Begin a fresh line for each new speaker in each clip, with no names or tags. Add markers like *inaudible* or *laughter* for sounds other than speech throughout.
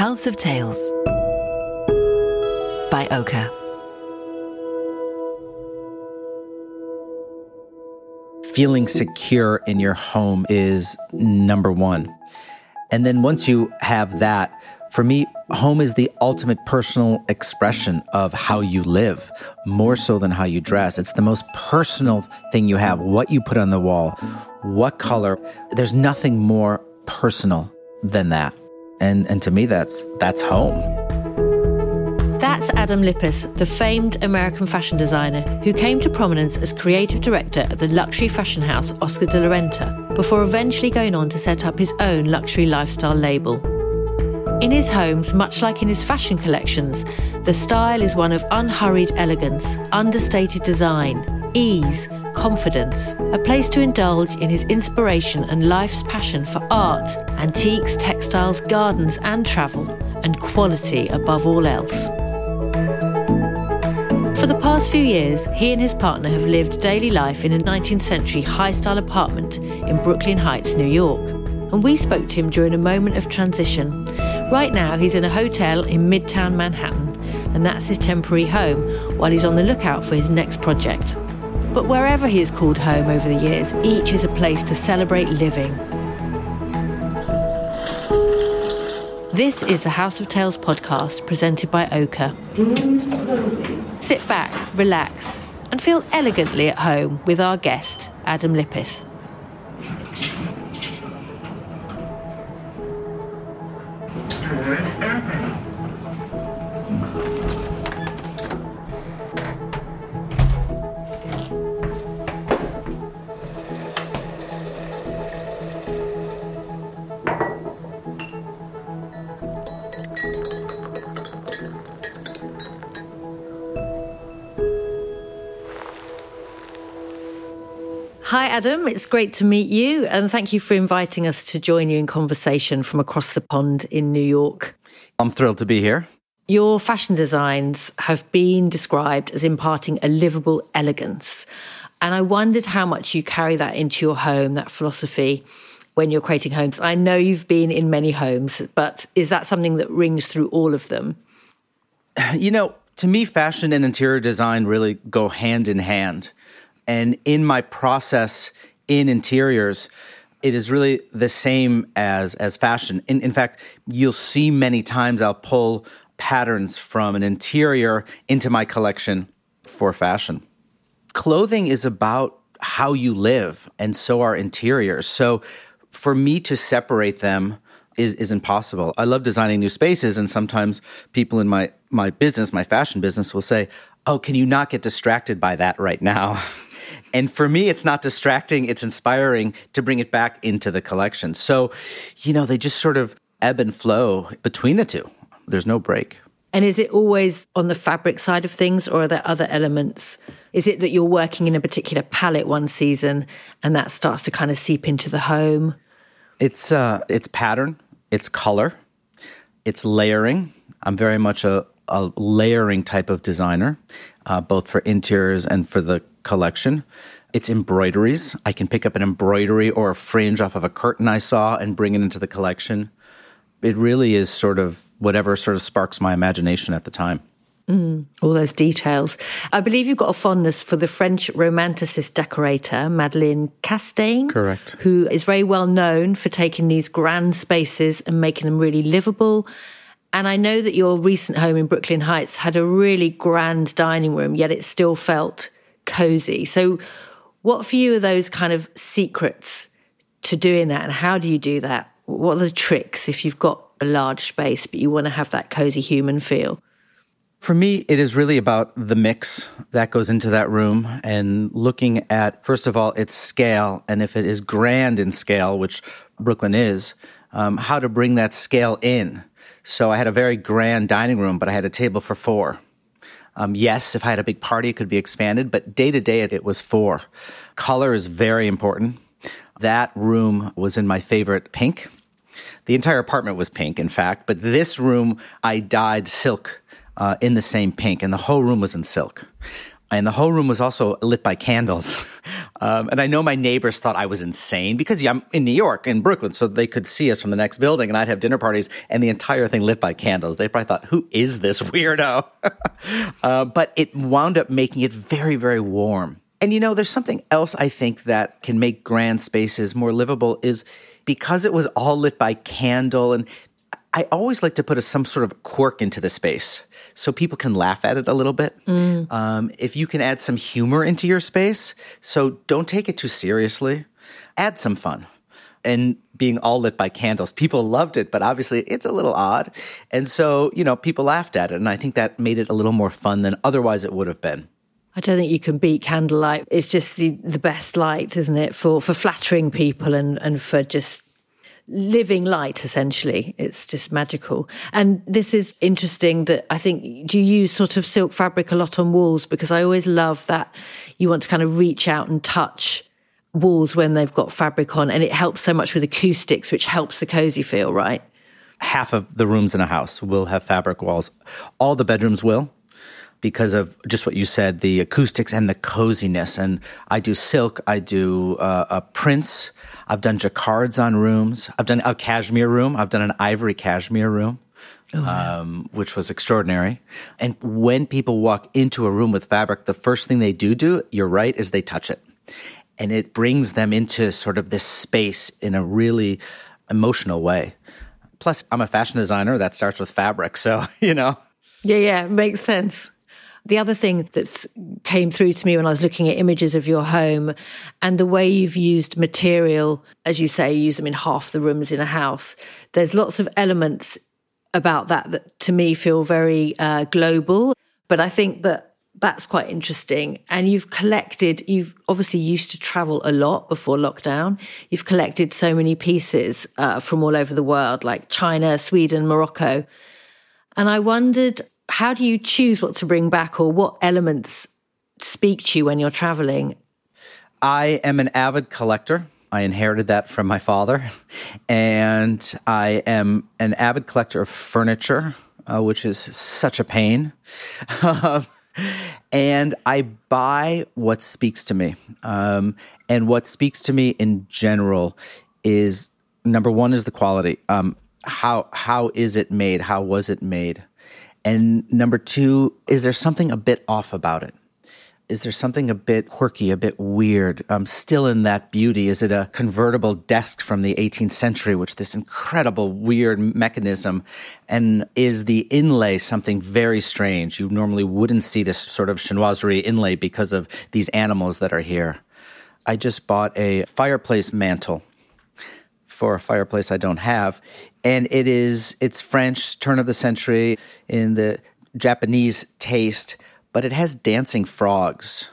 House of Tales by Oka.
Feeling secure in your home is number one. And then once you have that, for me, home is the ultimate personal expression of how you live, more so than how you dress. It's the most personal thing you have. What you put on the wall, what color. There's nothing more personal than that. And and to me that's that's home.
That's Adam Lippes, the famed American fashion designer who came to prominence as creative director of the luxury fashion house Oscar de la Renta, before eventually going on to set up his own luxury lifestyle label. In his homes, much like in his fashion collections, the style is one of unhurried elegance, understated design, ease, confidence, a place to indulge in his inspiration and life's passion for art, antiques, textiles, gardens, and travel, and quality above all else. For the past few years, he and his partner have lived daily life in a 19th century high style apartment in Brooklyn Heights, New York. And we spoke to him during a moment of transition Right now, he's in a hotel in Midtown Manhattan, and that's his temporary home while he's on the lookout for his next project. But wherever he has called home over the years, each is a place to celebrate living. This is the House of Tales podcast presented by Oka. Sit back, relax, and feel elegantly at home with our guest, Adam Lippes. Adam. It's great to meet you. And thank you for inviting us to join you in conversation from across the pond in New York.
I'm thrilled to be here.
Your fashion designs have been described as imparting a livable elegance. And I wondered how much you carry that into your home, that philosophy, when you're creating homes. I know you've been in many homes, but is that something that rings through all of them?
You know, to me, fashion and interior design really go hand in hand. And in my process in interiors, it is really the same as as fashion. In, in fact, you'll see many times I'll pull patterns from an interior into my collection for fashion. Clothing is about how you live, and so are interiors. So for me to separate them is, is impossible. I love designing new spaces, and sometimes people in my my business, my fashion business, will say, "Oh, can you not get distracted by that right now?" *laughs* And for me, it's not distracting, it's inspiring to bring it back into the collection. So, you know, they just sort of ebb and flow between the two. There's no break.
And is it always on the fabric side of things, or are there other elements? Is it that you're working in a particular palette one season and that starts to kind of seep into the home?
It's uh, it's pattern, it's color, it's layering. I'm very much a, a layering type of designer, uh, both for interiors and for the collection. It's embroideries. I can pick up an embroidery or a fringe off of a curtain I saw and bring it into the collection. It really is sort of whatever sort of sparks my imagination at the time.
Mm, all those details. I believe you've got a fondness for the French romanticist decorator, Madeleine Castaing.
Correct.
Who is very well known for taking these grand spaces and making them really livable. And I know that your recent home in Brooklyn Heights had a really grand dining room, yet it still felt cozy. So, what for you are those kind of secrets to doing that? And how do you do that? What are the tricks if you've got a large space, but you want to have that cozy human feel?
For me, it is really about the mix that goes into that room and looking at, first of all, its scale. And if it is grand in scale, which Brooklyn is, um, how to bring that scale in. So I had a very grand dining room, but I had a table for four. Um, yes, if I had a big party, it could be expanded, but day to day, it was four. Color is very important. That room was in my favorite pink. The entire apartment was pink, in fact, but this room, I dyed silk uh, in the same pink, and the whole room was in silk. And the whole room was also lit by candles. *laughs* Um, and I know my neighbors thought I was insane because yeah, I'm in New York, in Brooklyn, so they could see us from the next building, and I'd have dinner parties, and the entire thing lit by candles. They probably thought, "Who is this *laughs* weirdo?" *laughs* uh, but it wound up making it very, very warm. And you know, there's something else I think that can make grand spaces more livable is because it was all lit by candle and I always like to put a, some sort of quirk into the space so people can laugh at it a little bit. Mm. Um, if you can add some humor into your space, so don't take it too seriously, add some fun. And being all lit by candles, people loved it, but obviously it's a little odd. And so, you know, people laughed at it. And I think that made it a little more fun than otherwise it would have been.
I don't think you can beat candlelight. It's just the, the best light, isn't it, for, for flattering people and, and for just living light essentially. It's just magical. And this is interesting that i think do you use sort of silk fabric a lot on walls? Because i always love that you want to kind of reach out and touch walls when they've got fabric on. And it helps so much with acoustics which helps the cozy feel right?
Half of the rooms in a house will have fabric walls. All the bedrooms will because of just what you said, the acoustics and the coziness. And I do silk, I do uh, a prints, I've done jacquards on rooms, I've done a cashmere room, I've done an ivory cashmere room. Oh, um, which was extraordinary. And when people walk into a room with fabric, the first thing they do do, you're right, is they touch it. And it brings them into sort of this space in a really emotional way. Plus, I'm a fashion designer that starts with fabric. So, *laughs* you know.
Yeah, yeah, makes sense. The other thing that came through to me when I was looking at images of your home and the way you've used material, as you say, you use them in half the rooms in a house. There's lots of elements about that that to me feel very uh, global. But I think that that's quite interesting. And you've collected, you've obviously used to travel a lot before lockdown. You've collected so many pieces uh, from all over the world, like China, Sweden, Morocco. And I wondered how do you choose what to bring back or what elements speak to you when you're traveling?
I am an avid collector. I inherited that from my father. *laughs* And I am an avid collector of furniture, uh, which is such a pain. *laughs* and I buy what speaks to me. Um, and what speaks to me in general is number one is the quality. Um, how how is it made? How was it made? And number two, is there something a bit off about it? Is there something a bit quirky, a bit weird? Um, still in that beauty? Is it a convertible desk from the 18th century, which this incredible weird mechanism? And is the inlay something very strange? You normally wouldn't see this sort of chinoiserie inlay because of these animals that are here. I just bought a fireplace mantle for a fireplace I don't have and it is it's French turn of the century in the Japanese taste, but it has dancing frogs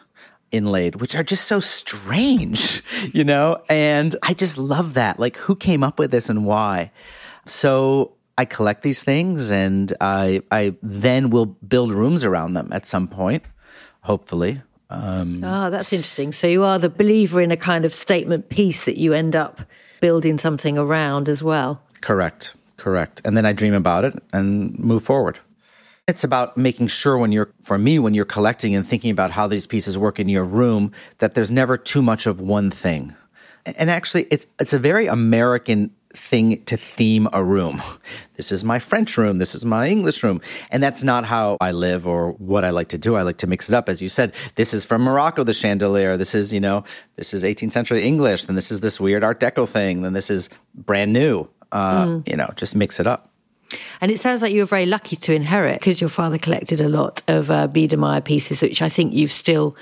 inlaid, which are just so strange, *laughs* you know? And I just love that. Like, who came up with this and why? So I collect these things and I, I then will build rooms around them at some point, hopefully.
Um, oh, that's interesting. So you are the believer in a kind of statement piece that you end up building something around as well.
Correct. Correct. And then I dream about it and move forward. It's about making sure when you're, for me, when you're collecting and thinking about how these pieces work in your room, that there's never too much of one thing. And actually, it's, it's a very American thing to theme a room. This is my French room. This is my English room. And that's not how I live or what I like to do. I like to mix it up. As you said, this is from Morocco, the chandelier. This is, you know, this is 18th century English. Then this is this weird Art Deco thing. Then this is brand new uh, mm. you know, just mix it up.
And it sounds like you were very lucky to inherit because your father collected a lot of uh, Biedermeier pieces, which I think you've still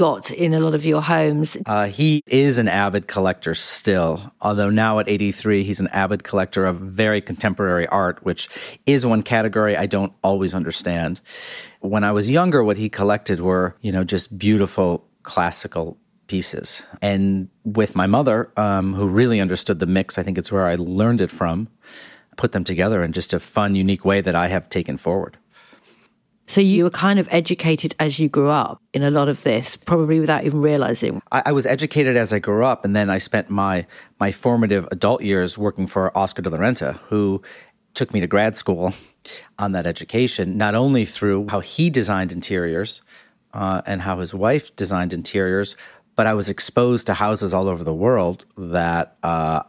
got in a lot of your homes.
Uh, he is an avid collector still, although now at 83, he's an avid collector of very contemporary art, which is one category I don't always understand. When I was younger, what he collected were, you know, just beautiful classical pieces. And with my mother, um, who really understood the mix, I think it's where I learned it from, put them together in just a fun, unique way that I have taken forward.
So you were kind of educated as you grew up in a lot of this, probably without even realizing.
I, I, was educated as I grew up, and then I spent my my formative adult years working for Oscar de la Renta, who took me to grad school *laughs* on that education, not only through how he designed interiors, uh, and how his wife designed interiors, but I was exposed to houses all over the world that, uh,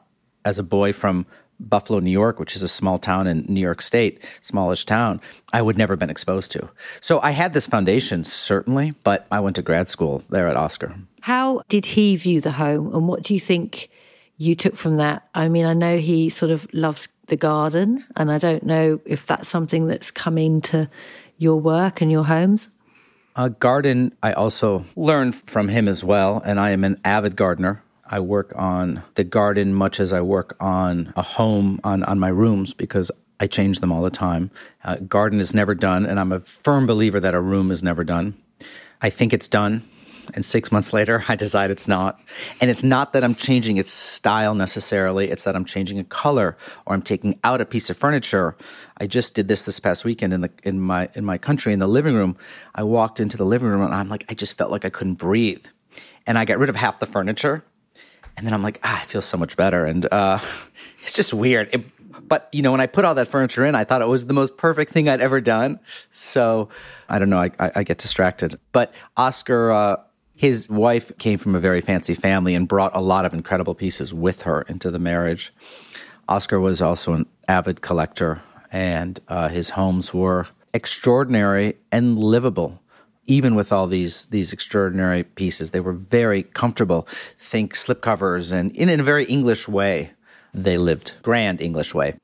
as a boy from Buffalo, New York, which is a small town in New York State, smallish town, I would never been exposed to. So I had this foundation, certainly, but I went to grad school there at Oscar.
How did he view the home, and what do you think you took from that? I mean, I know he sort of loves the garden, and I don't know if that's something that's come into your work and your homes.
A garden, I also learned from him as well, and I am an avid gardener. I work on the garden much as I work on a home, on, on my rooms, because I change them all the time. Uh, garden is never done, and I'm a firm believer that a room is never done. I think it's done and six months later, *laughs* I decide it's not. And it's not that I'm changing its style necessarily, it's that I'm changing a color or I'm taking out a piece of furniture. I just did this this past weekend in the in my in my country in the living room. I walked into the living room and I'm like I just felt like I couldn't breathe. And I got rid of half the furniture. And then I'm like, ah, I feel so much better. And uh, *laughs* it's just weird. It, but you know, when I put all that furniture in, I thought it was the most perfect thing I'd ever done. So I don't know. I, I, I get distracted. But Oscar uh, his wife came from a very fancy family and brought a lot of incredible pieces with her into the marriage. Oscar was also an avid collector, and uh, his homes were extraordinary and livable. Even with all these these extraordinary pieces, they were very comfortable. Think slipcovers, and in, in a very English way, they lived grand English way.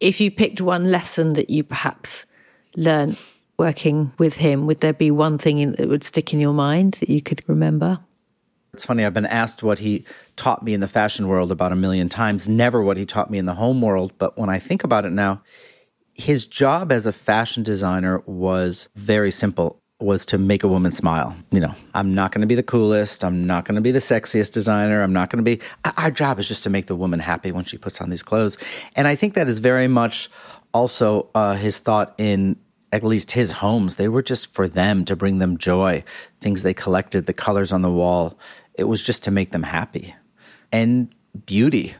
If you picked one lesson that you perhaps learned working with him, would there be one thing that would stick in your mind that you could remember?
It's funny, I've been asked what he taught me in the fashion world about a million times, never what he taught me in the home world. But when I think about it now, his job as a fashion designer was very simple was to make a woman smile. You know, I'm not going to be the coolest. I'm not going to be the sexiest designer. I'm not going to be. Our job is just to make the woman happy when she puts on these clothes. And I think that is very much also uh, his thought in at least his homes, they were just for them to bring them joy. Things they collected, the colors on the wall, it was just to make them happy. And beauty.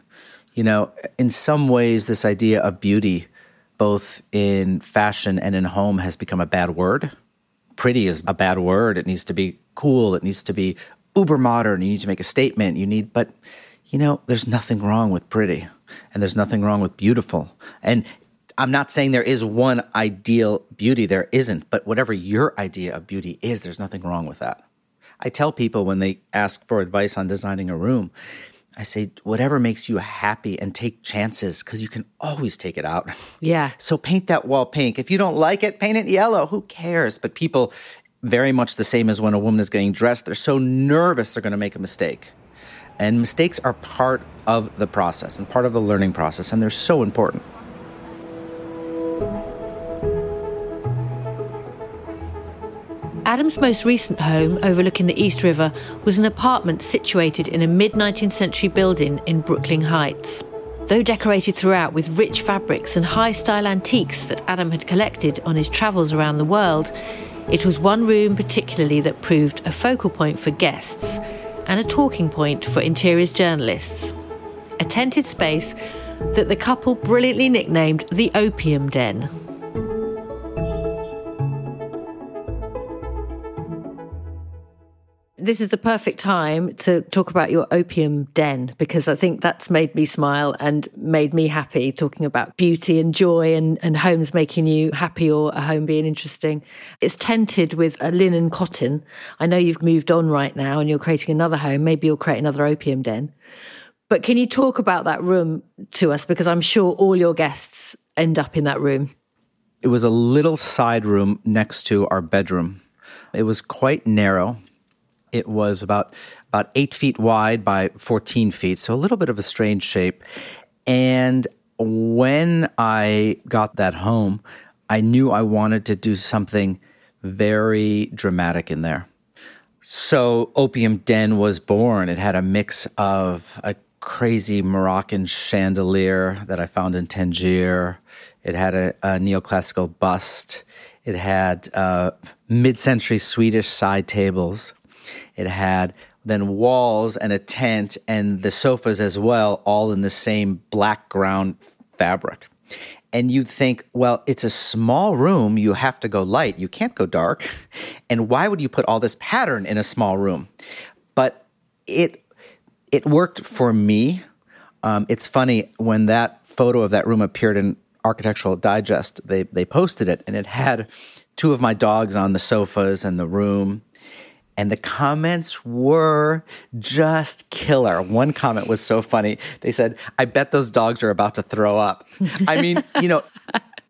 You know, in some ways, this idea of beauty, both in fashion and in home, has become a bad word. Pretty is a bad word. It needs to be cool. It needs to be uber modern. You need to make a statement. You need, but, you know, there's nothing wrong with pretty and there's nothing wrong with beautiful. And I'm not saying there is one ideal beauty. There isn't. But whatever your idea of beauty is, there's nothing wrong with that. I tell people when they ask for advice on designing a room, I say, whatever makes you happy and take chances because you can always take it out. *laughs*
Yeah.
So paint that wall pink. If you don't like it, paint it yellow. Who cares? But people, very much the same as when a woman is getting dressed, they're so nervous they're going to make a mistake. And mistakes are part of the process and part of the learning process, and they're so important.
Adam's most recent home, overlooking the East River, was an apartment situated in a mid 19th century building in Brooklyn Heights. Though decorated throughout with rich fabrics and high style antiques that Adam had collected on his travels around the world, it was one room particularly that proved a focal point for guests and a talking point for interiors journalists. A tented space that the couple brilliantly nicknamed the Opium Den. This is the perfect time to talk about your opium den because I think that's made me smile and made me happy talking about beauty and joy and, and homes making you happy or a home being interesting. It's tented with a linen cotton. I know you've moved on right now and you're creating another home. Maybe you'll create another opium den. But can you talk about that room to us? Because I'm sure all your guests end up in that room.
It was a little side room next to our bedroom. It was quite narrow it was about about eight feet wide by 14 feet, so a little bit of a strange shape. And when I got that home, I knew I wanted to do something very dramatic in there. So Opium Den was born. It had a mix of a crazy Moroccan chandelier that I found in Tangier. It had a, a neoclassical bust. It had uh, mid-century Swedish side tables. It had then walls and a tent and the sofas as well, all in the same black ground fabric. And you'd think, well, it's a small room. You have to go light. You can't go dark. *laughs* And why would you put all this pattern in a small room? But it it worked for me. Um, it's funny when that photo of that room appeared in Architectural Digest. They they posted it, and it had two of my dogs on the sofas in the room, and the comments were just killer. One comment was so funny. They said, I bet those dogs are about to throw up. I mean, *laughs* you know,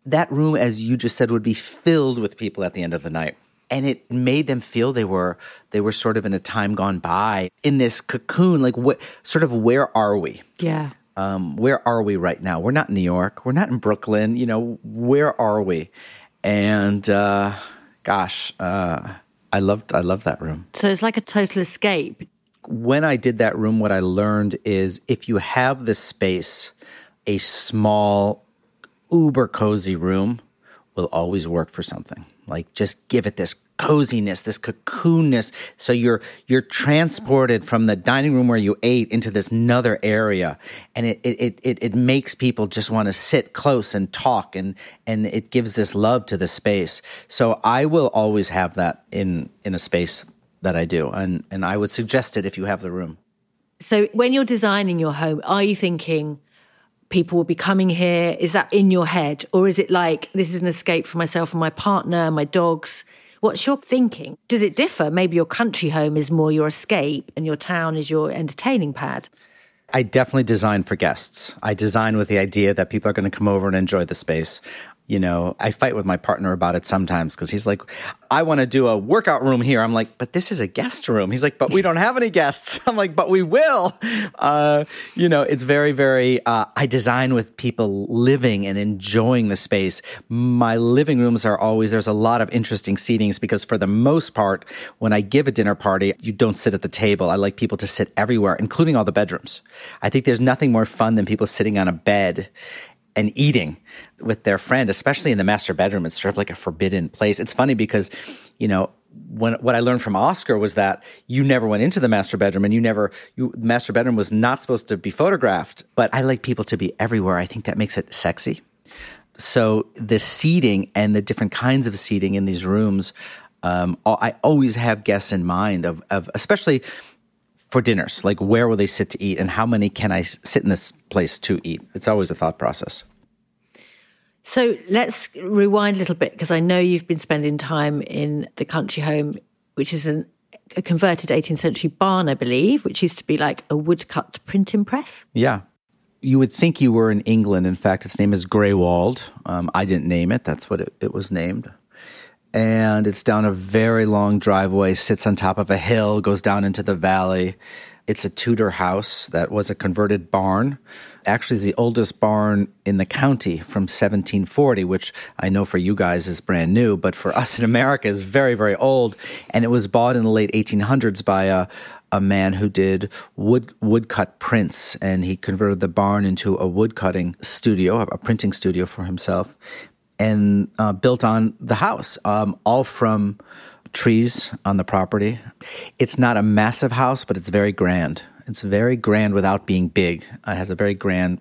that room, as you just said, would be filled with people at the end of the night. And it made them feel they were they were sort of in a time gone by in this cocoon, like what sort of where are we?
Yeah.
Um, where are we right now? We're not in New York. We're not in Brooklyn. You know, where are we? And uh, gosh, uh, I loved I love that room.
So it's like a total escape.
When I did that room, what I learned is if you have the space, a small, uber cozy room will always work for something. Like just give it this coziness, this cocoonness. So you're you're transported from the dining room where you ate into this another area, and it it it it makes people just want to sit close and talk, and and it gives this love to the space. So I will always have that in in a space that I do, and and I would suggest it if you have the room.
So when you're designing your home, are you thinking? People will be coming here? Is that in your head? Or is it like, this is an escape for myself and my partner my dogs? What's your thinking? Does it differ? Maybe your country home is more your escape and your town is your entertaining pad.
I definitely design for guests. I design with the idea that people are going to come over and enjoy the space you know, I fight with my partner about it sometimes because he's like, I want to do a workout room here. I'm like, but this is a guest room. He's like, but we don't have any guests. *laughs* I'm like, but we will. Uh, you know, it's very, very, uh, I design with people living and enjoying the space. My living rooms are always, there's a lot of interesting seatings because for the most part, when I give a dinner party, you don't sit at the table. I like people to sit everywhere, including all the bedrooms. I think there's nothing more fun than people sitting on a bed and eating with their friend, especially in the master bedroom. It's sort of like a forbidden place. It's funny because, you know, when what I learned from Oscar was that you never went into the master bedroom and you never you master bedroom was not supposed to be photographed. But I like people to be everywhere. I think that makes it sexy. So the seating and the different kinds of seating in these rooms, um, I always have guests in mind of, of especially for dinners? Like, where will they sit to eat, and how many can I sit in this place to eat? It's always a thought process.
So let's rewind a little bit because I know you've been spending time in the country home, which is an, a converted 18th century barn, I believe, which used to be like a woodcut printing press.
Yeah. You would think you were in England. In fact, its name is Greywald. Um, I didn't name it, that's what it, it was named and it's down a very long driveway, sits on top of a hill, goes down into the valley. It's a Tudor house that was a converted barn. Actually, the oldest barn in the county from 1740, which I know for you guys is brand new, but for us in America is very, very old. And it was bought in the late 1800s by a, a man who did wood woodcut prints, and he converted the barn into a woodcutting studio, a printing studio for himself and uh, built on the house, um, all from trees on the property. It's not a massive house, but it's very grand. It's very grand without being big. It has a very grand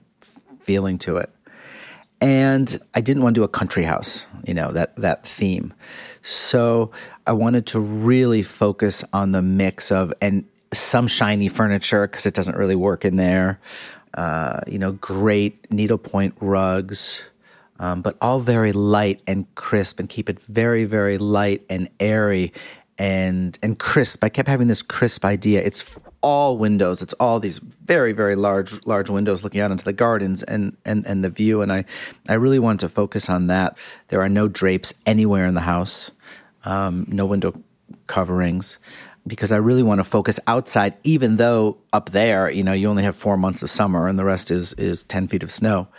feeling to it. And I didn't want to do a country house, you know, that, that theme. So I wanted to really focus on the mix of, and some shiny furniture because it doesn't really work in there. Uh, you know, great needlepoint rugs, um, but all very light and crisp and keep it very, very light and airy and and crisp. I kept having this crisp idea. It's all windows. It's all these very, very large, large windows looking out into the gardens and and and the view. And I, I really wanted to focus on that. There are no drapes anywhere in the house, um, no window coverings, because I really want to focus outside. Even though up there, you know, you only have four months of summer and the rest is is ten feet of snow.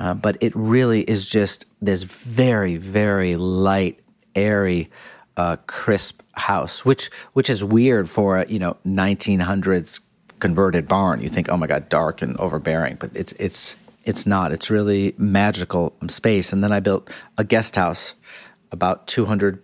Uh, but it really is just this very, very light, airy, uh, crisp house, which which is weird for a you know 1900s converted barn. You think, oh my god, dark and overbearing, but it's it's it's not. It's really magical space. And then I built a guest house about 200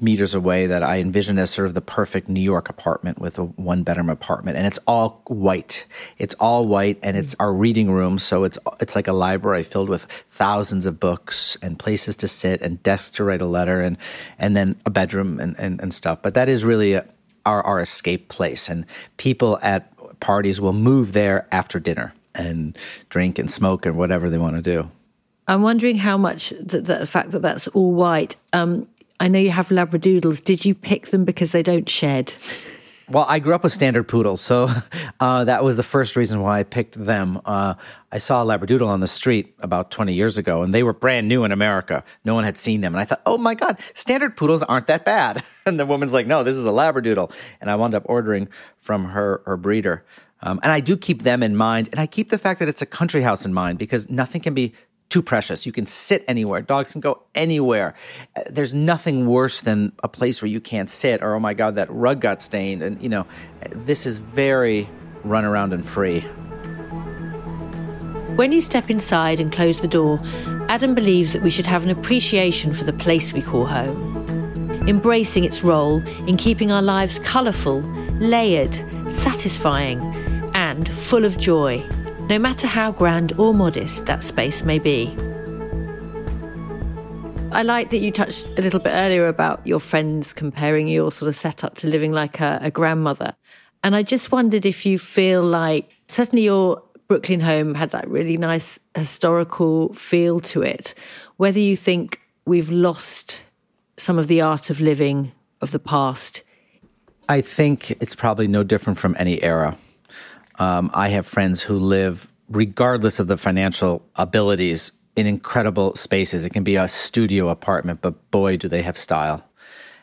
meters away that I envision as sort of the perfect New York apartment with a one bedroom apartment, and it's all white. It's all white, and it's our reading room, so it's it's like a library filled with thousands of books and places to sit and desks to write a letter, and and then a bedroom and and, and stuff. But that is really a, our our escape place, and people at parties will move there after dinner and drink and smoke and whatever they want to do.
I'm wondering how much the, the fact that that's all white. Um, I know you have Labradoodles. Did you pick them because they don't shed?
Well, I grew up with standard poodles, so uh, that was the first reason why I picked them. Uh, I saw a Labradoodle on the street about 20 years ago, and they were brand new in America. No one had seen them. And I thought, oh my God, standard poodles aren't that bad. *laughs* And the woman's like, no, this is a Labradoodle. And I wound up ordering from her, her breeder. Um, and I do keep them in mind. And I keep the fact that it's a country house in mind because nothing can be too precious. You can sit anywhere. Dogs can go anywhere. Uh, there's nothing worse than a place where you can't sit or, oh my God, that rug got stained. And, you know, this is very run around and free.
When you step inside and close the door, Adam believes that we should have an appreciation for the place we call home, embracing its role in keeping our lives colourful, layered, satisfying, and full of joy no matter how grand or modest that space may be. I like that you touched a little bit earlier about your friends comparing your sort of setup to living like a, a grandmother. And I just wondered if you feel like certainly your Brooklyn home had that really nice historical feel to it, whether you think we've lost some of the art of living of the past.
I think it's probably no different from any era. Um, I have friends who live, regardless of the financial abilities, in incredible spaces. It can be a studio apartment, but boy, do they have style.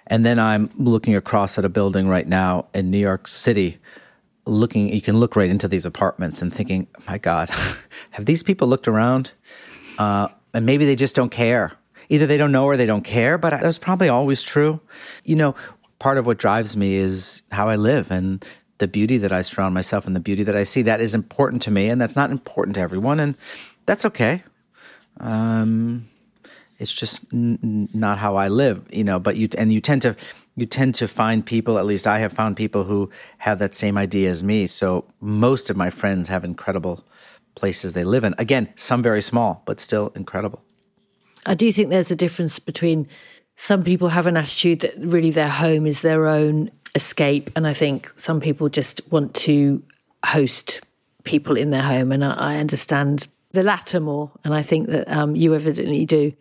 And then I'm looking across at a building right now in New York City, looking, you can look right into these apartments and thinking, my God, *laughs* have these people looked around? Uh, and maybe they just don't care. Either they don't know or they don't care, but that's probably always true. You know, part of what drives me is how I live. And the beauty that I surround myself and the beauty that I see. That is important to me, and that's not important to everyone, and that's okay. Um, it's just n- not how I live, you know. But you and you tend to you tend to find people. At least I have found people who have that same idea as me. So most of my friends have incredible places they live in. Again, some very small, but still incredible.
I do think there's a difference between some people have an attitude that really their home is their own escape. And I think some people just want to host people in their home. And I, I understand the latter more. And I think that um, you evidently do.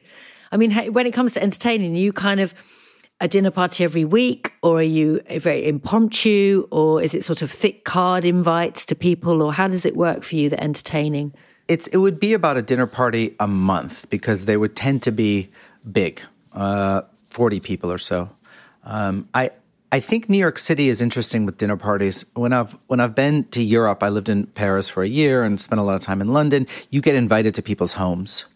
I mean, when it comes to entertaining, you kind of a dinner party every week, or are you very impromptu, or is it sort of thick card invites to people, or how does it work for you, the entertaining?
It's it would be about a dinner party a month because they would tend to be big, uh, forty people or so. Um, I I think New York City is interesting with dinner parties. When I've when I've been to Europe, I lived in Paris for a year and spent a lot of time in London. You get invited to people's homes.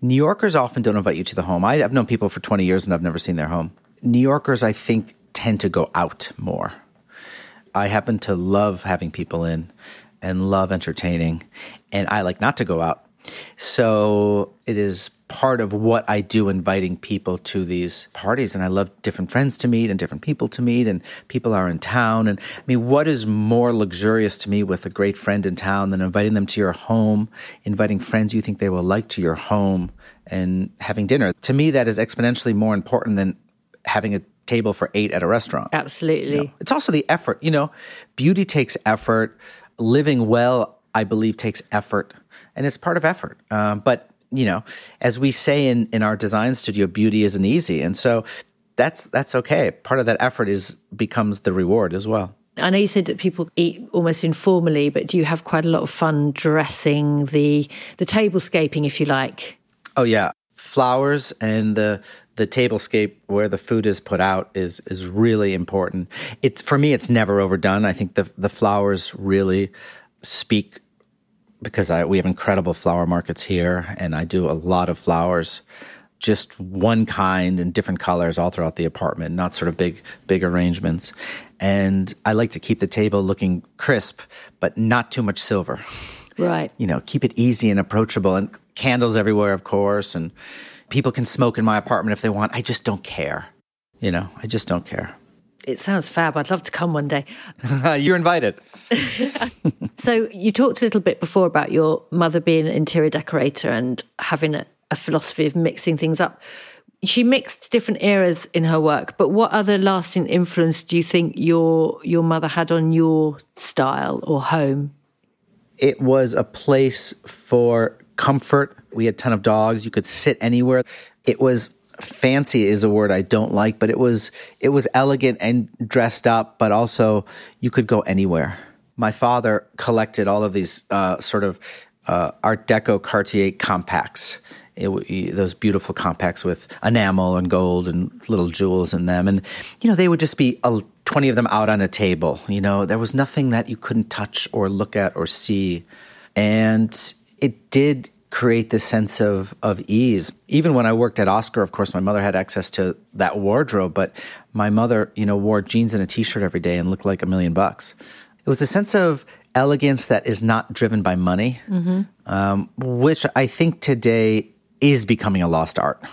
New Yorkers often don't invite you to the home. I, I've known people for 20 years and I've never seen their home. New Yorkers, I think, tend to go out more. I happen to love having people in and love entertaining, and I like not to go out. So it is part of what I do inviting people to these parties. And I love different friends to meet and different people to meet, and people are in town. And I mean, what is more luxurious to me with a great friend in town than inviting them to your home, inviting friends you think they will like to your home, and having dinner? To me, that is exponentially more important than having a table for eight at a restaurant.
Absolutely.
You know, it's also the effort. You know, beauty takes effort. Living well, I believe, takes effort and it's part of effort. Um, but you know, as we say in in our design studio, beauty isn't easy, and so that's that's okay. Part of that effort is becomes the reward as well.
I know you said that people eat almost informally, but do you have quite a lot of fun dressing the the tablescaping, if you like?
Oh yeah, flowers and the the tablescape where the food is put out is is really important. It's for me, it's never overdone. I think the the flowers really speak because I, we have incredible flower markets here, and I do a lot of flowers, just one kind in different colors all throughout the apartment, not sort of big big arrangements. And I like to keep the table looking crisp, but not too much silver.
Right.
You know, keep it easy and approachable, and candles everywhere, of course, and people can smoke in my apartment if they want. I just don't care. You know, I just don't care.
It sounds fab. I'd love to come one day. *laughs*
You're invited. *laughs*
so, you talked a little bit before about your mother being an interior decorator and having a, a philosophy of mixing things up. She mixed different eras in her work, but what other lasting influence do you think your your mother had on your style or home?
It was a place for comfort. We had a ton of dogs. You could sit anywhere. It was fancy is a word I don't like, but it was it was elegant and dressed up, but also you could go anywhere. My father collected all of these uh, sort of uh, Art Deco Cartier compacts. It, those beautiful compacts with enamel and gold and little jewels in them, and you know they would just be a, twenty of them out on a table. You know there was nothing that you couldn't touch or look at or see, and it did create this sense of of ease. Even when I worked at Oscar, of course, my mother had access to that wardrobe, but my mother, you know, wore jeans and a t-shirt every day and looked like a million bucks. It was a sense of elegance that is not driven by money, mm-hmm. um, which I think today is becoming a lost art.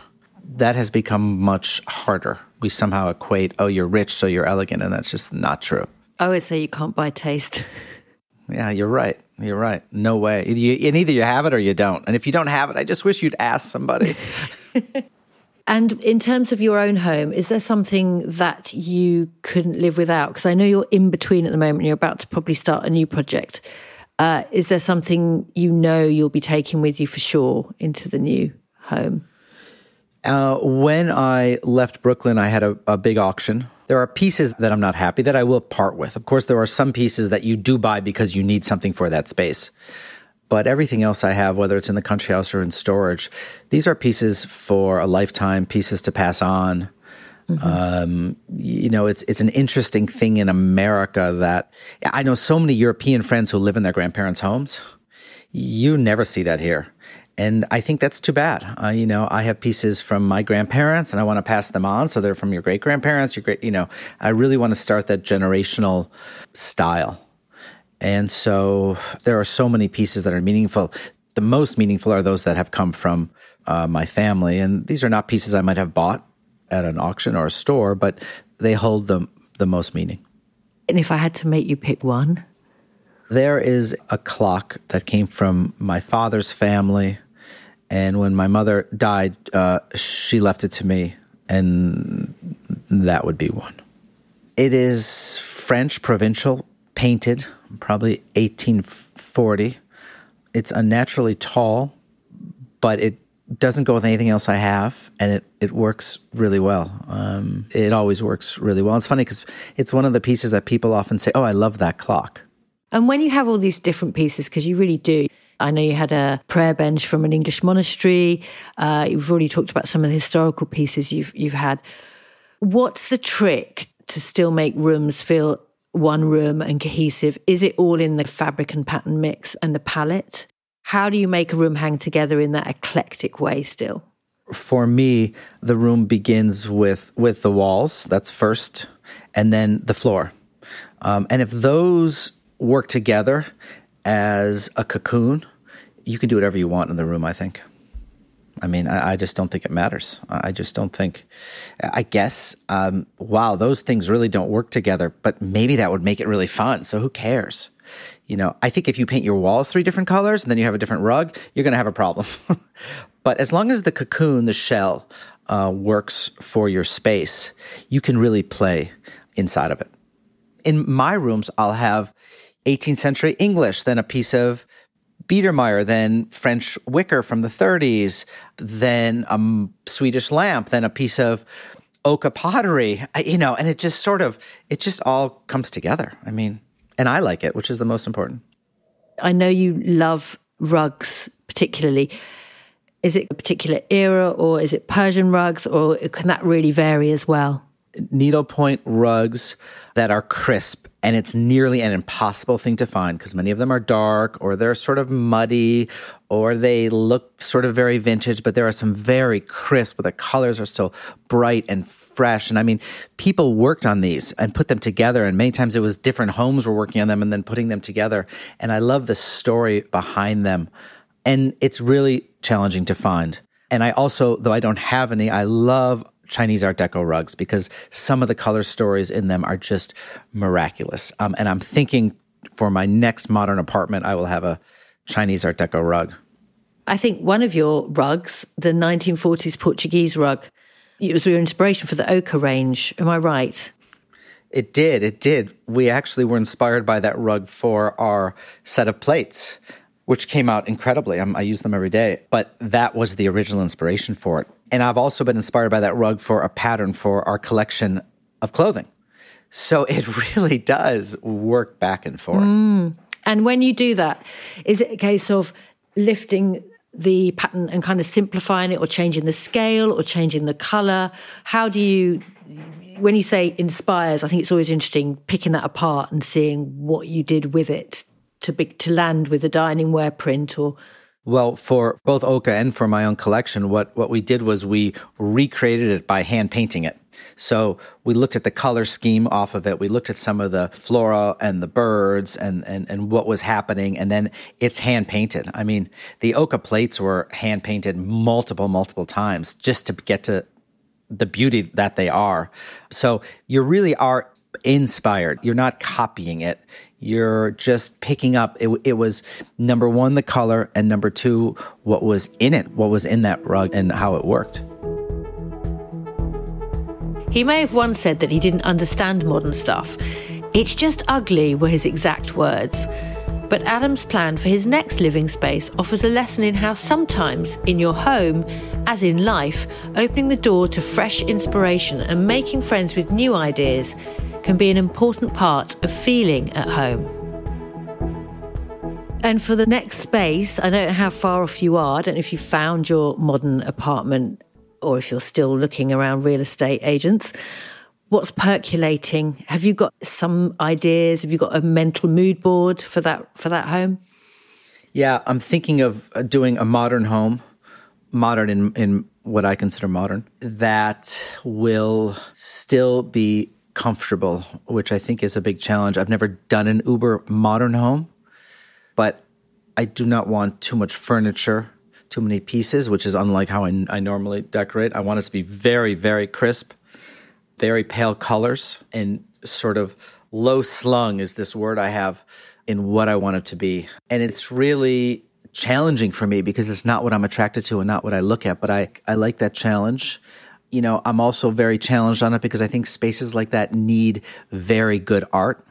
That has become much harder. We somehow equate, oh, you're rich, so you're elegant, and that's just not true.
I would say you can't buy taste.
Yeah, you're right. You're right. No way. You, and either you have it or you don't. And if you don't have it, I just wish you'd ask somebody. *laughs*
and in terms of your own home, is there something that you couldn't live without? Because I know you're in between at the moment. You're about to probably start a new project. Uh, is there something you know you'll be taking with you for sure into the new home?
Uh, when I left Brooklyn, I had a, a big auction there are pieces that I'm not happy that I will part with. Of course, there are some pieces that you do buy because you need something for that space. But everything else I have, whether it's in the country house or in storage, these are pieces for a lifetime, pieces to pass on. Mm-hmm. Um, you know, it's it's an interesting thing in America that I know so many European friends who live in their grandparents' homes. You never see that here. And I think that's too bad. Uh, you know, I have pieces from my grandparents and I want to pass them on. So they're from your great grandparents, your great, you know, I really want to start that generational style. And so there are so many pieces that are meaningful. The most meaningful are those that have come from uh, my family. And these are not pieces I might have bought at an auction or a store, but they hold the, the most meaning.
And if I had to make you pick one,
there is a clock that came from my father's family. And when my mother died, uh, she left it to me, and that would be one. It is French provincial, painted, probably 1840. It's unnaturally tall, but it doesn't go with anything else I have, and it, it works really well. Um, it always works really well. It's funny because it's one of the pieces that people often say, Oh, I love that clock.
And when you have all these different pieces, because you really do, I know you had a prayer bench from an English monastery. Uh, you've already talked about some of the historical pieces you've you've had. What's the trick to still make rooms feel one room and cohesive? Is it all in the fabric and pattern mix and the palette? How do you make a room hang together in that eclectic way still?
For me, the room begins with with the walls. That's first, and then the floor. Um, and if those work together as a cocoon, you can do whatever you want in the room, I think. I mean, I, I just don't think it matters. I just don't think, I guess, um, wow, those things really don't work together, but maybe that would make it really fun. So who cares? You know, I think if you paint your walls three different colors and then you have a different rug, you're going to have a problem. *laughs* but as long as the cocoon, the shell, uh, works for your space, you can really play inside of it. In my rooms, I'll have 18th century English, then a piece of Biedermeier, then French wicker from the 30s, then a Swedish lamp, then a piece of Oka pottery, you know, and it just sort of, it just all comes together. I mean, and I like it, which is the most important.
I know you love rugs particularly. Is it a particular era or is it Persian rugs or can that really vary as well?
Needlepoint rugs that are crisp and it's nearly an impossible thing to find because many of them are dark or they're sort of muddy or they look sort of very vintage but there are some very crisp but the colors are still bright and fresh. And i mean people worked on these and put them together and many times it was different homes were working on them and then putting them together. And i love the story behind them. And it's really challenging to find. And i also though i don't have any i love Chinese Art Deco rugs because some of the color stories in them are just miraculous. Um, and I'm thinking for my next modern apartment, I will have a Chinese Art Deco rug.
I think one of your rugs, the 1940s Portuguese rug, it was your inspiration for the Oka range. Am I right?
It did. It did. We actually were inspired by that rug for our set of plates, which came out incredibly. I'm, i use them every day, but that was the original inspiration for it. And I've also been inspired by that rug for a pattern for our collection of clothing. So *laughs* it really does work back and forth. Mm.
And when you do that, is it a case of lifting the pattern and kind of simplifying it or changing the scale or changing the color? How do you, when you say inspires, I think it's always interesting picking that apart and seeing what you did with it to be, to land with a dining wear print or
well, for both Oka and for my own collection, what, what we did was we recreated it by hand painting it. So we looked at the color scheme off of it. We looked at some of the flora and the birds and, and, and what was happening. And then it's hand painted. I mean, the Oka plates were hand painted multiple, multiple times just to get to the beauty that they are. So you really are inspired. You're not copying it. You're just picking up. It, it, was number one, the color, and number two, what was in it, what was in that rug, and how it worked.
He may have once said that he didn't understand modern stuff. It's just ugly, were his exact words. But Adam's plan for his next living space offers a lesson in how sometimes, in your home, as in life, opening the door to fresh inspiration and making friends with new ideas can be an important part of feeling at home. And for the next space, I don't know how far off you are. I don't know if you found your modern apartment or if you're still looking around real estate agents, what's percolating? Have you got some ideas? Have you got a mental mood board for that for that home?
Yeah, I'm thinking of uh, doing a modern home, modern in in what I consider modern, that will still be comfortable, which I think is a big challenge. I've never done an uber modern home, but I do not want too much furniture too many pieces, which is unlike how I, I normally decorate. I want it to be very, very crisp, very pale colors, and sort of low slung is this word I have in what I want it to be. And it's really challenging for me because it's not what I'm attracted to and not what I look at, but I, I like that challenge. You know, I'm also very challenged on it because I think spaces like that need very good art.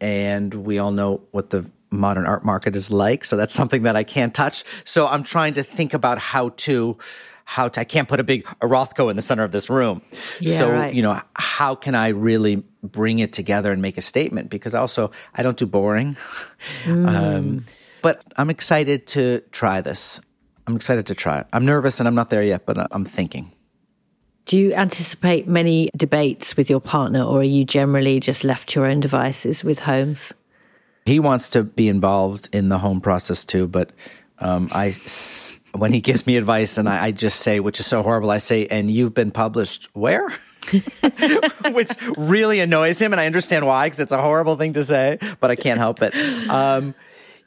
And we all know what the modern art market is like. So that's something that I can't touch. So I'm trying to think about how to how to I can't put a big a Rothko in the center of this room. Yeah, so, right. you know, how can I really bring it together and make a statement? Because also I don't do boring. Mm. Um, but I'm excited to try this. I'm excited to try it. I'm nervous and I'm not there yet, but I'm thinking.
Do you anticipate many debates with your partner, or are you generally just left to your own devices with homes?
He wants to be involved in the home process too, but um, I, when he gives me advice and I, I just say, which is so horrible, I say, and you've been published where? *laughs* which really annoys him, and I understand why because it's a horrible thing to say, but I can't help it. Um,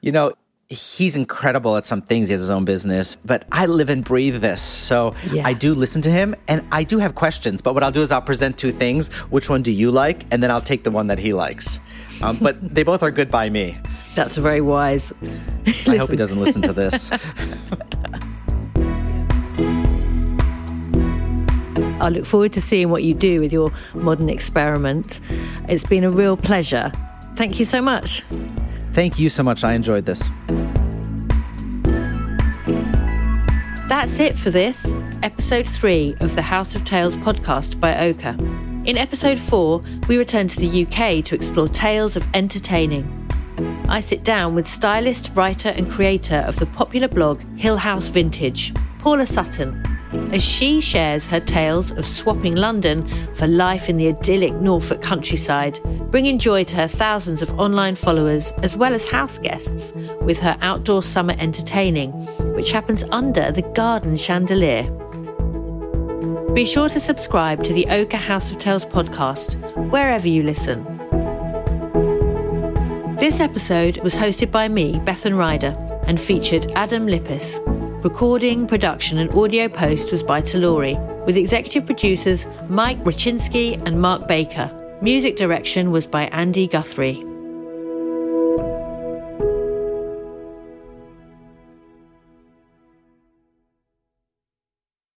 you know, he's incredible at some things. He has his own business, but I live and breathe this. So yeah. I do listen to him and I do have questions. But what I'll do is I'll present two things. Which one do you like? And then I'll take the one that he likes. Um, but *laughs* they both are good by me.
That's a very wise.
I hope he doesn't listen to this. *laughs*
I look forward to seeing what you do with your modern experiment. It's been a real pleasure. Thank you so much.
Thank you so much. I enjoyed this.
That's it for this, episode three of the House of Tales podcast by Oka. In episode 4, we return to the UK to explore tales of entertaining. I sit down with stylist, writer, and creator of the popular blog Hill House Vintage, Paula Sutton, as she shares her tales of swapping London for life in the idyllic Norfolk countryside, bringing joy to her thousands of online followers as well as house guests with her outdoor summer entertaining, which happens under the garden chandelier. Be sure to subscribe to the Oka House of Tales podcast wherever you listen. This episode was hosted by me, Bethan Ryder, and featured Adam Lippes. Recording, production, and audio post was by Tellori, with executive producers Mike Rucinski and Marc Baker. Music direction was by Andy Guthrie.